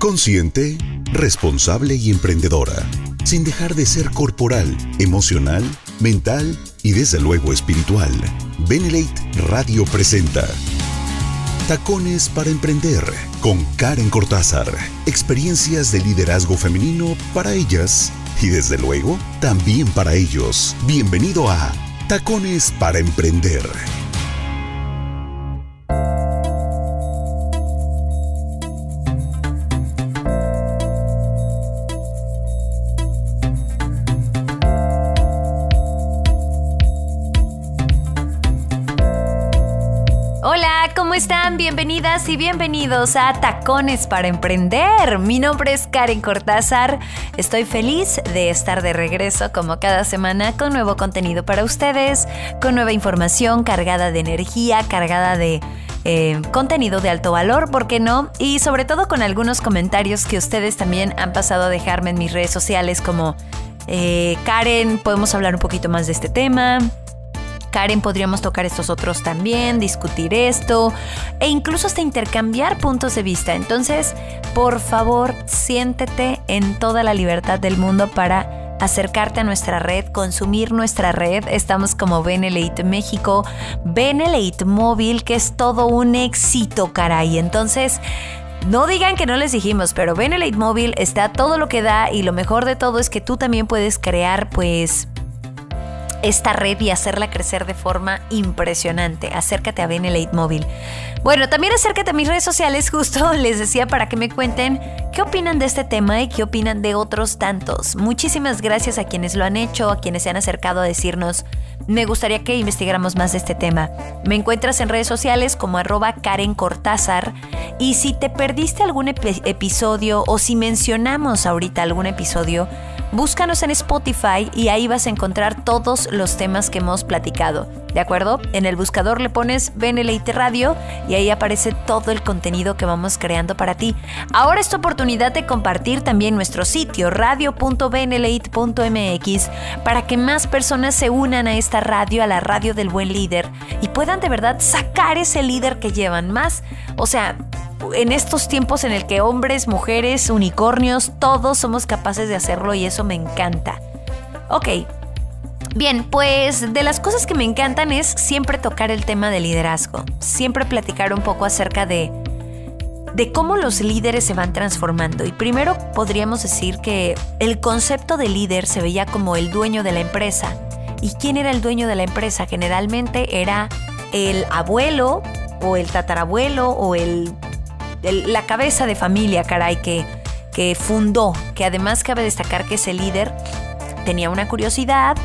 Consciente, responsable y emprendedora, sin dejar de ser corporal, emocional, mental y desde luego espiritual. Benelate Radio presenta Tacones para Emprender con Karen Cortázar. Experiencias de liderazgo femenino para ellas y desde luego también para ellos. Bienvenido a Tacones para Emprender. ¿Cómo están? Bienvenidas y bienvenidos a Tacones para Emprender. Mi nombre es Karen Cortázar. Estoy feliz de estar de regreso como cada semana con nuevo contenido para ustedes, con nueva información cargada de energía, cargada de... Eh, contenido de alto valor, ¿por qué no? Y sobre todo con algunos comentarios que ustedes también han pasado a dejarme en mis redes sociales como eh, Karen, podemos hablar un poquito más de este tema. Karen podríamos tocar estos otros también, discutir esto e incluso hasta intercambiar puntos de vista. Entonces, por favor, siéntete en toda la libertad del mundo para acercarte a nuestra red, consumir nuestra red. Estamos como Benelate México, Benelate Móvil, que es todo un éxito, caray. Entonces, no digan que no les dijimos, pero Benelate Móvil está todo lo que da y lo mejor de todo es que tú también puedes crear, pues, esta red y hacerla crecer de forma impresionante. Acércate a Benelate Móvil. Bueno, también acércate a mis redes sociales, justo les decía para que me cuenten qué opinan de este tema y qué opinan de otros tantos. Muchísimas gracias a quienes lo han hecho, a quienes se han acercado a decirnos, me gustaría que investigáramos más de este tema. Me encuentras en redes sociales como arroba Karen Cortázar y si te perdiste algún episodio o si mencionamos ahorita algún episodio, Búscanos en Spotify y ahí vas a encontrar todos los temas que hemos platicado. ¿De acuerdo? En el buscador le pones Beneleite Radio y ahí aparece todo el contenido que vamos creando para ti. Ahora es tu oportunidad de compartir también nuestro sitio radio.benelate.mx para que más personas se unan a esta radio, a la radio del buen líder y puedan de verdad sacar ese líder que llevan más. O sea, en estos tiempos en el que hombres, mujeres, unicornios, todos somos capaces de hacerlo y eso me encanta. Ok. Bien, pues de las cosas que me encantan es siempre tocar el tema de liderazgo, siempre platicar un poco acerca de, de cómo los líderes se van transformando. Y primero podríamos decir que el concepto de líder se veía como el dueño de la empresa. ¿Y quién era el dueño de la empresa? Generalmente era el abuelo o el tatarabuelo o el la cabeza de familia, caray, que, que fundó, que además cabe destacar que ese líder tenía una curiosidad,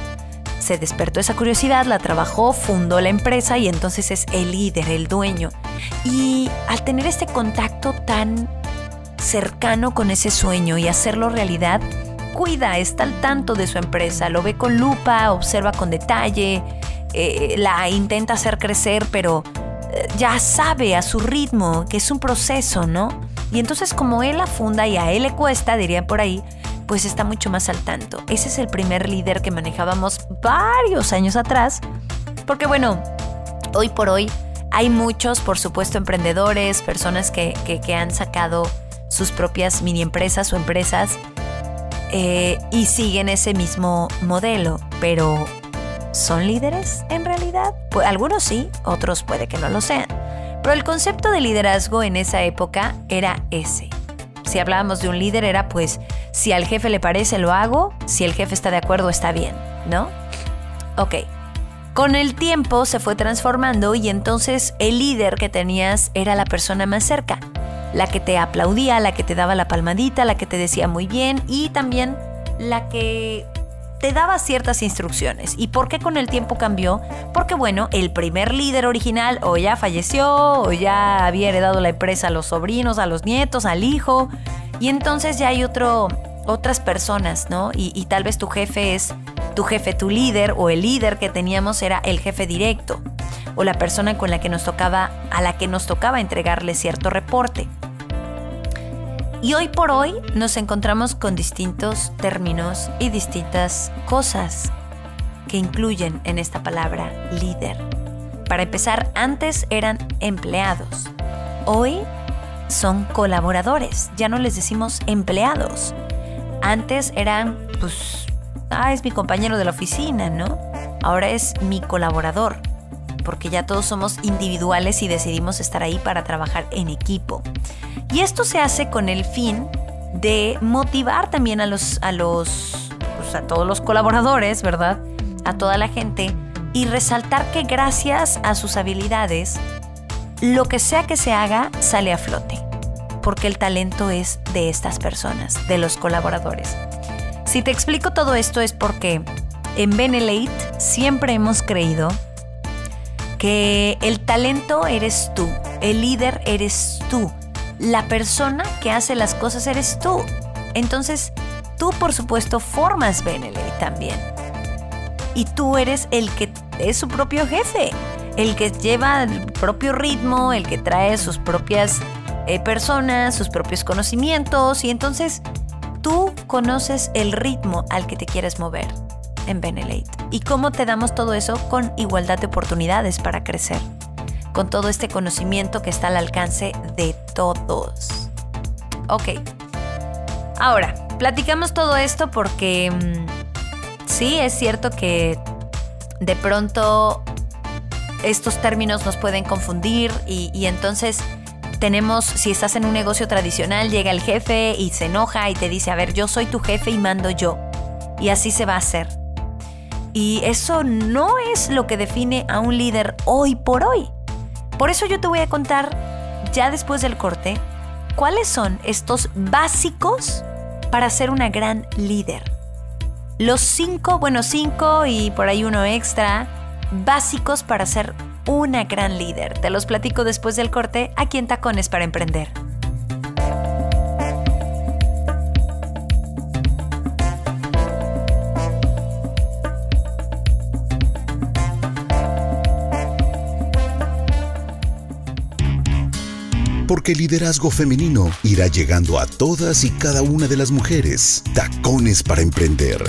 se despertó esa curiosidad, la trabajó, fundó la empresa y entonces es el líder, el dueño. Y al tener este contacto tan cercano con ese sueño y hacerlo realidad, cuida, está al tanto de su empresa, lo ve con lupa, observa con detalle, eh, la intenta hacer crecer, pero ya sabe a su ritmo que es un proceso, ¿no? Y entonces como él la funda y a él le cuesta, dirían por ahí, pues está mucho más al tanto. Ese es el primer líder que manejábamos varios años atrás, porque bueno, hoy por hoy hay muchos, por supuesto, emprendedores, personas que, han sacado sus propias mini empresas o empresas eh, y siguen ese mismo modelo, pero ¿Son líderes en realidad? Pues algunos sí, otros puede que no lo sean. Pero el concepto de liderazgo en esa época era ese. Si hablábamos de un líder era pues, si al jefe le parece lo hago, si el jefe está de acuerdo está bien, ¿no? Ok. Con el tiempo se fue transformando y entonces el líder que tenías era la persona más cerca, la que te aplaudía, la que te daba la palmadita, la que te decía muy bien y también la que te daba ciertas instrucciones. ¿Y por qué con el tiempo cambió? Porque bueno, el primer líder original o ya falleció o ya había heredado la empresa a los sobrinos, a los nietos, al hijo. Y entonces ya hay otro, otras personas, ¿no? Y, y tal vez tu jefe es tu jefe, tu líder o el líder que teníamos era el jefe directo o la persona con la que nos tocaba, a la que nos tocaba entregarle cierto reporte. Y hoy por hoy nos encontramos con distintos términos y distintas cosas que incluyen en esta palabra líder. Para empezar, antes eran empleados. Hoy son colaboradores, ya no les decimos empleados. Antes eran, pues, ah, es mi compañero de la oficina, ¿no? Ahora es mi colaborador, porque ya todos somos individuales y decidimos estar ahí para trabajar en equipo. Y esto se hace con el fin de motivar también a los, a los, pues, a todos los colaboradores, ¿verdad? A toda la gente y resaltar que gracias a sus habilidades, lo que sea que se haga sale a flote, porque el talento es de estas personas, de los colaboradores. Si te explico todo esto es porque en Benelate siempre hemos creído el talento eres tú, el líder eres tú, la persona que hace las cosas eres tú. Entonces, tú por supuesto formas Benelate también. Y tú eres el que es su propio jefe el que lleva el propio ritmo, el que trae sus propias eh, personas, sus propios conocimientos y entonces tú conoces el ritmo al que te quieres mover en Benelate. ¿Y cómo te damos todo eso? Con igualdad de oportunidades para crecer, con todo este conocimiento que está al alcance de todos. Ok, ahora, platicamos todo esto porque mm, sí, es cierto que de pronto estos términos nos pueden confundir y, entonces tenemos, si estás en un negocio tradicional, llega el jefe y se enoja y te dice, a ver, yo soy tu jefe y mando yo. Y así se va a hacer. Y eso no es lo que define a un líder hoy por hoy. Por eso yo te voy a contar, ya después del corte, cuáles son estos básicos para ser una gran líder. Los cinco, bueno, cinco y por ahí uno extra, básicos para ser una gran líder. Te los platico después del corte aquí en Tacones para Emprender. Porque el liderazgo femenino irá llegando a todas y cada una de las mujeres. Tacones para Emprender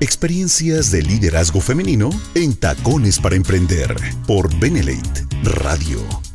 Experiencias de liderazgo femenino en Tacones para Emprender por Benelate Radio.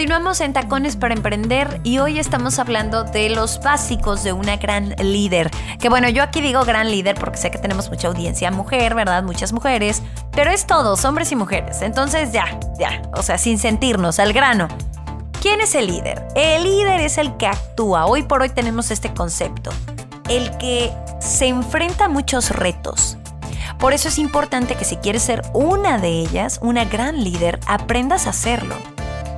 Continuamos en Tacones para Emprender y hoy estamos hablando de los básicos de una gran líder. Que bueno, yo aquí digo gran líder porque sé que tenemos mucha audiencia mujer, ¿verdad? Muchas mujeres, pero es todos, hombres y mujeres. Entonces ya, ya, o sea, sin sentirnos, al grano. ¿Quién es el líder? El líder es el que actúa. Hoy por hoy tenemos este concepto. El que se enfrenta a muchos retos. Por eso es importante que si quieres ser una de ellas, una gran líder, aprendas a hacerlo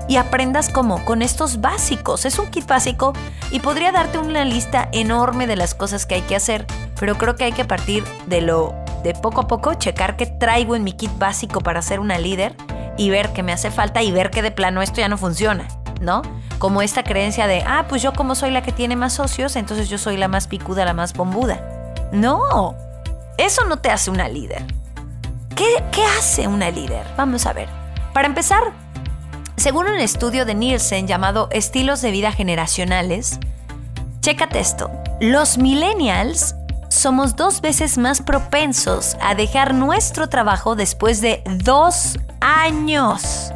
y aprendas cómo, con estos básicos. Es un kit básico y podría darte una lista enorme de las cosas que hay que hacer, pero creo que hay que partir de lo de poco a poco, checar qué traigo en mi kit básico para ser una líder y ver qué me hace falta y ver que de plano esto ya no funciona, ¿no? Como esta creencia de, ah, pues yo como soy la que tiene más socios, entonces yo soy la más picuda, la más bombuda. No, eso no te hace una líder. ¿Qué, qué hace una líder? Vamos a ver. Para empezar, según un estudio de Nielsen llamado Estilos de vida generacionales, chécate esto, los millennials somos dos veces más propensos a dejar nuestro trabajo después de dos años.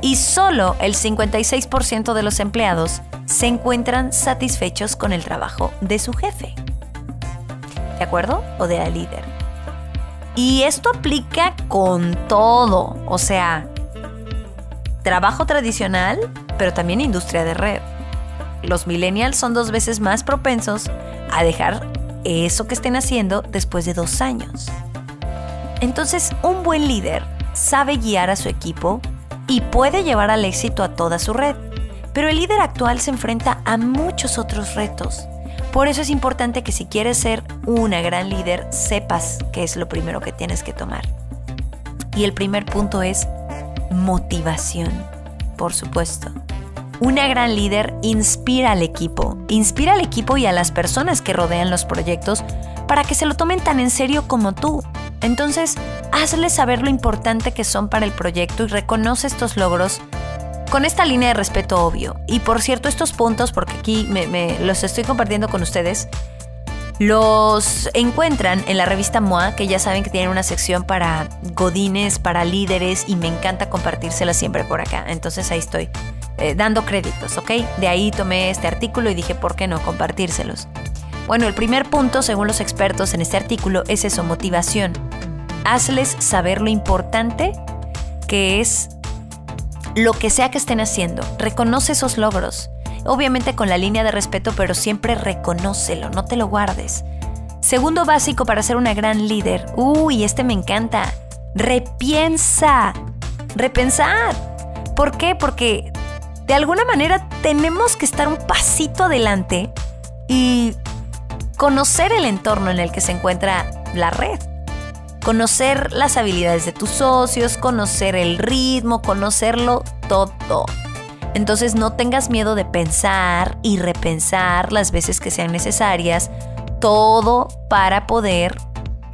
Y solo el 56% de los empleados se encuentran satisfechos con el trabajo de su jefe. ¿De acuerdo? O de la líder. Y esto aplica con todo. O sea, trabajo tradicional, pero también industria de red. Los millennials son dos veces más propensos a dejar eso que estén haciendo después de dos años. Entonces, un buen líder sabe guiar a su equipo y puede llevar al éxito a toda su red. Pero el líder actual se enfrenta a muchos otros retos. Por eso es importante que si quieres ser una gran líder, sepas qué es lo primero que tienes que tomar. Y el primer punto es motivación, por supuesto. Una gran líder inspira al equipo, inspira al equipo y a las personas que rodean los proyectos para que se lo tomen tan en serio como tú. Entonces, hazle saber lo importante que son para el proyecto y reconoce estos logros con esta línea de respeto obvio. Y por cierto, estos puntos, porque aquí me, los estoy compartiendo con ustedes, los encuentran en la revista MOA, que ya saben que tienen una sección para godines, para líderes, y me encanta compartírsela siempre por acá. Entonces ahí estoy eh, dando créditos, ¿ok? De ahí tomé este artículo y dije, ¿por qué no compartírselos? Bueno, el primer punto, según los expertos en este artículo, es eso, motivación. Hazles saber lo importante que es lo que sea que estén haciendo. Reconoce esos logros. Obviamente con la línea de respeto, pero siempre reconócelo, no te lo guardes. Segundo básico para ser una gran líder. Uy, este me encanta. Repiensa. Repensar. ¿Por qué? Porque de alguna manera tenemos que estar un pasito adelante y conocer el entorno en el que se encuentra la red conocer las habilidades de tus socios, conocer el ritmo, conocerlo todo. Entonces no tengas miedo de pensar y repensar las veces que sean necesarias, todo para poder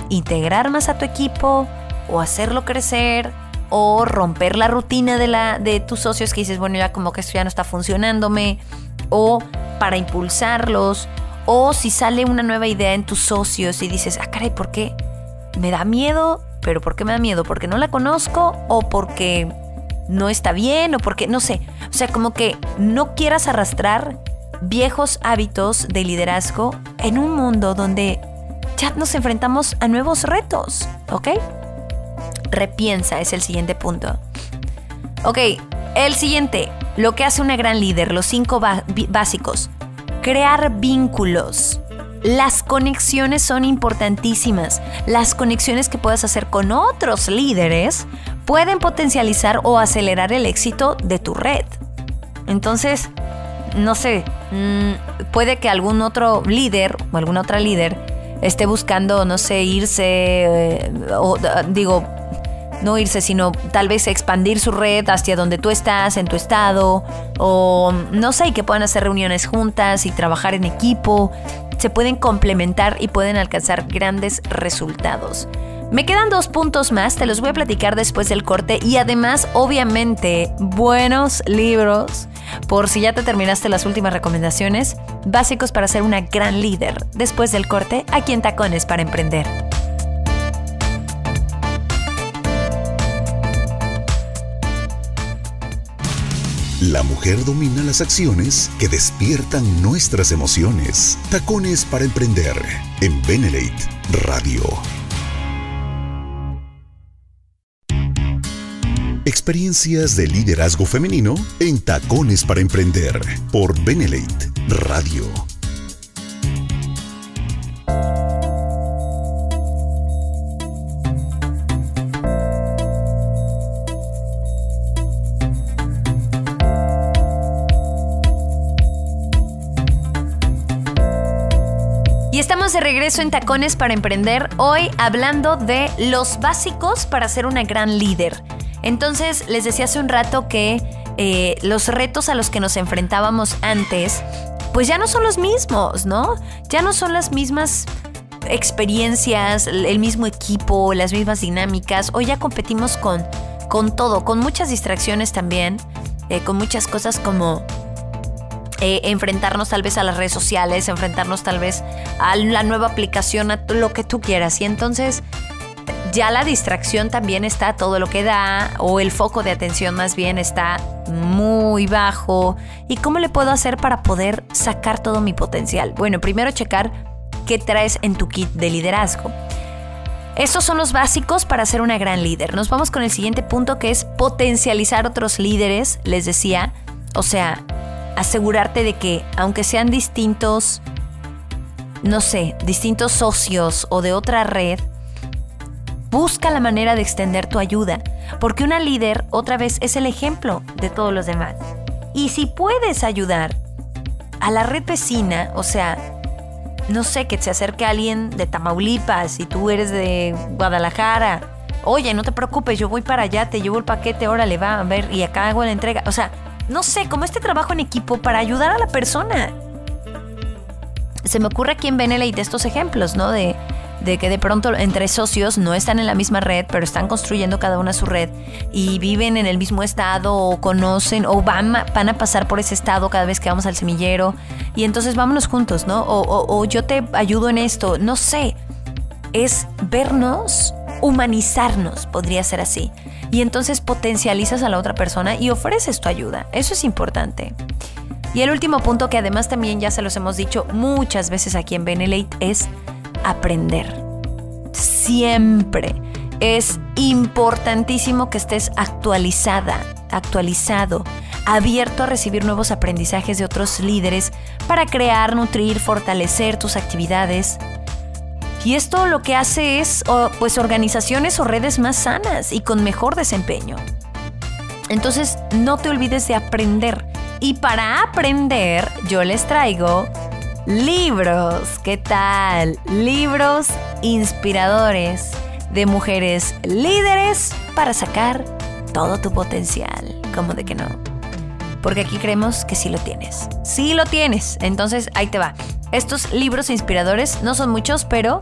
integrar más a tu equipo o hacerlo crecer o romper la rutina de, la, de tus socios que dices, bueno, ya como que esto ya no está funcionándome, o para impulsarlos, o si sale una nueva idea en tus socios y dices, ah, caray, ¿por qué? me da miedo, pero ¿por qué me da miedo? ¿Porque no la conozco o porque no está bien o porque no sé? O sea, como que no quieras arrastrar viejos hábitos de liderazgo en un mundo donde ya nos enfrentamos a nuevos retos, ¿ok? Repiensa es el siguiente punto. Ok, el siguiente, lo que hace una gran líder, los cinco básicos. Crear vínculos. Las conexiones son importantísimas. Las conexiones que puedas hacer con otros líderes pueden potencializar o acelerar el éxito de tu red. Entonces, no sé, mm, puede que algún otro líder o alguna otra líder esté buscando, no sé, irse, eh, o digo, no irse, sino tal vez expandir su red hacia donde tú estás, en tu estado, o no sé, que puedan hacer reuniones juntas y trabajar en equipo se pueden complementar y pueden alcanzar grandes resultados. Me quedan dos puntos más, te los voy a platicar después del corte y además, obviamente, buenos libros, por si ya te terminaste las últimas recomendaciones, básicos para ser una gran líder. Después del corte, aquí en Tacones para Emprender. La mujer domina las acciones que despiertan nuestras emociones. Tacones para emprender en Benelate Radio. Experiencias de liderazgo femenino en Tacones para emprender por Benelate Radio. De regreso en Tacones para Emprender, hoy hablando de los básicos para ser una gran líder. Entonces, les decía hace un rato que eh, los retos a los que nos enfrentábamos antes, pues ya no son los mismos, ¿no? Ya no son las mismas experiencias, el mismo equipo, las mismas dinámicas. Hoy ya competimos con, con todo, con muchas distracciones también, eh, con muchas cosas como eh, enfrentarnos tal vez a las redes sociales, enfrentarnos tal vez a la nueva aplicación, a lo que tú quieras. Y entonces ya la distracción también está todo lo que da, o el foco de atención más bien está muy bajo. ¿Y cómo le puedo hacer para poder sacar todo mi potencial? Bueno, primero checar qué traes en tu kit de liderazgo. Estos son los básicos para ser una gran líder. Nos vamos con el siguiente punto que es potencializar otros líderes, les decía. O sea, asegurarte de que, aunque sean distintos, no sé, distintos socios o de otra red, busca la manera de extender tu ayuda, porque una líder otra vez es el ejemplo de todos los demás. Y si puedes ayudar a la red vecina, o sea, no sé, que se acerque alguien de Tamaulipas y tú eres de Guadalajara, oye, no te preocupes, yo voy para allá, te llevo el paquete, órale, va, a ver, y acá hago la entrega. O sea, no sé, como este trabajo en equipo para ayudar a la persona. Se me ocurre aquí en Benelete estos ejemplos, ¿no? De, de que de pronto entre socios no están en la misma red, pero están construyendo cada una su red y viven en el mismo estado o conocen o van, van a pasar por ese estado cada vez que vamos al semillero y entonces vámonos juntos, ¿no? O, o yo te ayudo en esto, no sé. Es vernos, humanizarnos, podría ser así. Y entonces potencializas a la otra persona y ofreces tu ayuda. Eso es importante. Y el último punto que además también ya se los hemos dicho muchas veces aquí en Benelate es aprender. Siempre es importantísimo que estés actualizada, actualizado, abierto a recibir nuevos aprendizajes de otros líderes para crear, nutrir, fortalecer tus actividades. Y esto lo que hace es pues organizaciones o redes más sanas y con mejor desempeño. Entonces, no te olvides de aprender. Y para aprender, yo les traigo libros. ¿Qué tal? Libros inspiradores de mujeres líderes para sacar todo tu potencial. ¿Cómo de que no? Porque aquí creemos que sí lo tienes. Sí lo tienes. Entonces, ahí te va. Estos libros inspiradores no son muchos, pero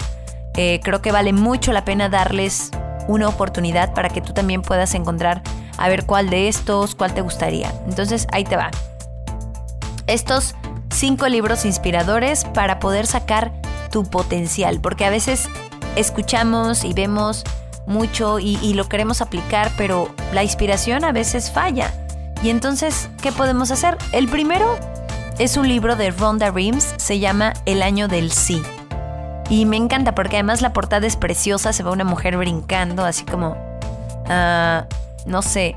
eh, creo que vale mucho la pena darles una oportunidad para que tú también puedas encontrar a ver cuál de estos, cuál te gustaría. Entonces, ahí te va. Estos cinco libros inspiradores para poder sacar tu potencial, porque a veces escuchamos y vemos mucho y, y, lo queremos aplicar, pero la inspiración a veces falla. Y entonces, ¿qué podemos hacer? El primero es un libro de Rhonda Reams, se llama El año del sí. Y me encanta porque además la portada es preciosa, se ve una mujer brincando, así como, ah, no sé,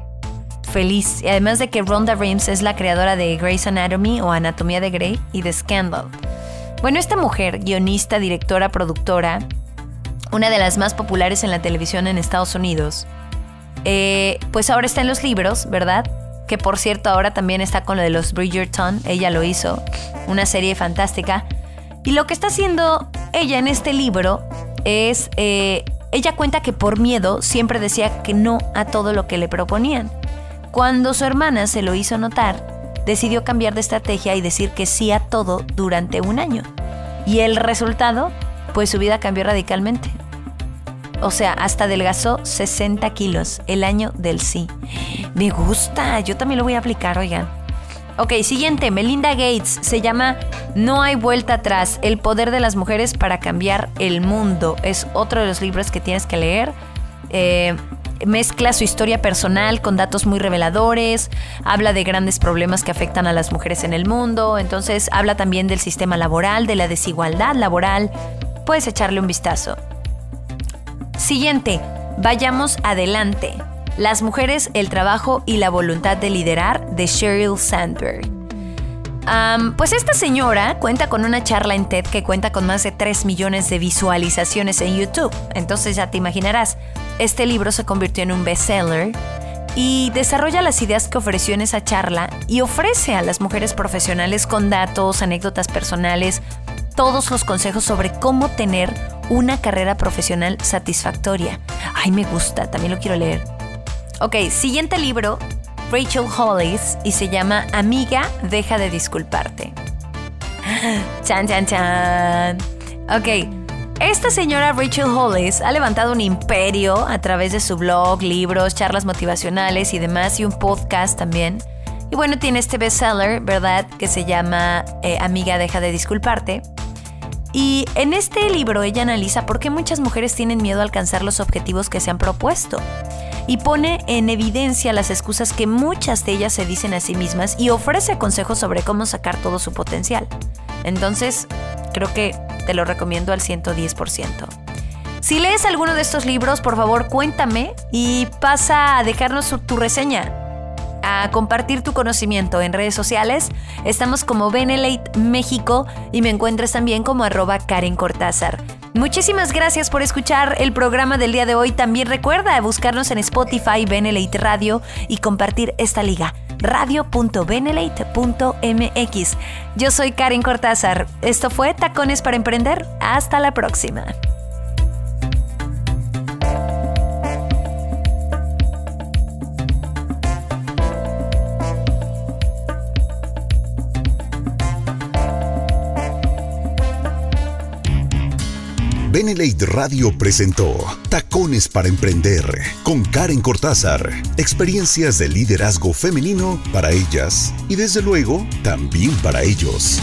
feliz. Además de que Rhonda Reams es la creadora de Grey's Anatomy o Anatomía de Grey y de Scandal. Bueno, esta mujer, guionista, directora, productora, una de las más populares en la televisión en Estados Unidos, eh, pues ahora está en los libros, ¿verdad? Que por cierto ahora también está con lo de los Bridgerton, ella lo hizo, una serie fantástica. Y lo que está haciendo ella en este libro es, eh, ella cuenta que por miedo siempre decía que no a todo lo que le proponían. Cuando su hermana se lo hizo notar, decidió cambiar de estrategia y decir que sí a todo durante un año. Y el resultado, pues su vida cambió radicalmente. O sea, hasta adelgazó 60 kilos el año del sí. Me gusta, yo también lo voy a aplicar, oigan. Ok, siguiente, Melinda Gates. Se llama No hay vuelta atrás, el poder de las mujeres para cambiar el mundo. Es otro de los libros que tienes que leer. Eh, mezcla su historia personal con datos muy reveladores, habla de grandes problemas que afectan a las mujeres en el mundo, entonces habla también del sistema laboral, de la desigualdad laboral. Puedes echarle un vistazo. Siguiente, vayamos adelante. Las mujeres, el trabajo y la voluntad de liderar de Sheryl Sandberg. pues esta señora cuenta con una charla en TED que cuenta con más de 3 millones de visualizaciones en YouTube. Entonces ya te imaginarás, este libro se convirtió en un bestseller y desarrolla las ideas que ofreció en esa charla y ofrece a las mujeres profesionales con datos, anécdotas personales, todos los consejos sobre cómo tener una carrera profesional satisfactoria. Ay, me gusta, también lo quiero leer. Ok, siguiente libro, Rachel Hollis, y se llama Amiga, deja de disculparte. Chan, chan, chan. Ok, esta señora Rachel Hollis ha levantado un imperio a través de su blog, libros, charlas motivacionales y demás, y un podcast también. Y bueno, tiene este bestseller, ¿verdad? Que se llama eh, Amiga, deja de disculparte. Y en este libro ella analiza por qué muchas mujeres tienen miedo a alcanzar los objetivos que se han propuesto. Y pone en evidencia las excusas que muchas de ellas se dicen a sí mismas y ofrece consejos sobre cómo sacar todo su potencial. Entonces, creo que te lo recomiendo al 110%. Si lees alguno de estos libros, por favor cuéntame y pasa a dejarnos tu reseña, a compartir tu conocimiento en redes sociales. Estamos como Benelate México y me encuentras también como arroba Karen Cortázar. Muchísimas gracias por escuchar el programa del día de hoy. También recuerda buscarnos en Spotify, Benelate Radio y compartir esta liga radio.benelate.mx. Yo soy Karen Cortázar. Esto fue Tacones para Emprender. Hasta la próxima. Benelate Radio presentó Tacones para Emprender con Karen Cortázar. Experiencias de liderazgo femenino para ellas y desde luego también para ellos.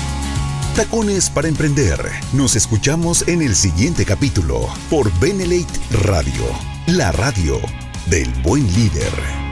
Tacones para Emprender. Nos escuchamos en el siguiente capítulo por Benelate Radio, la radio del buen líder.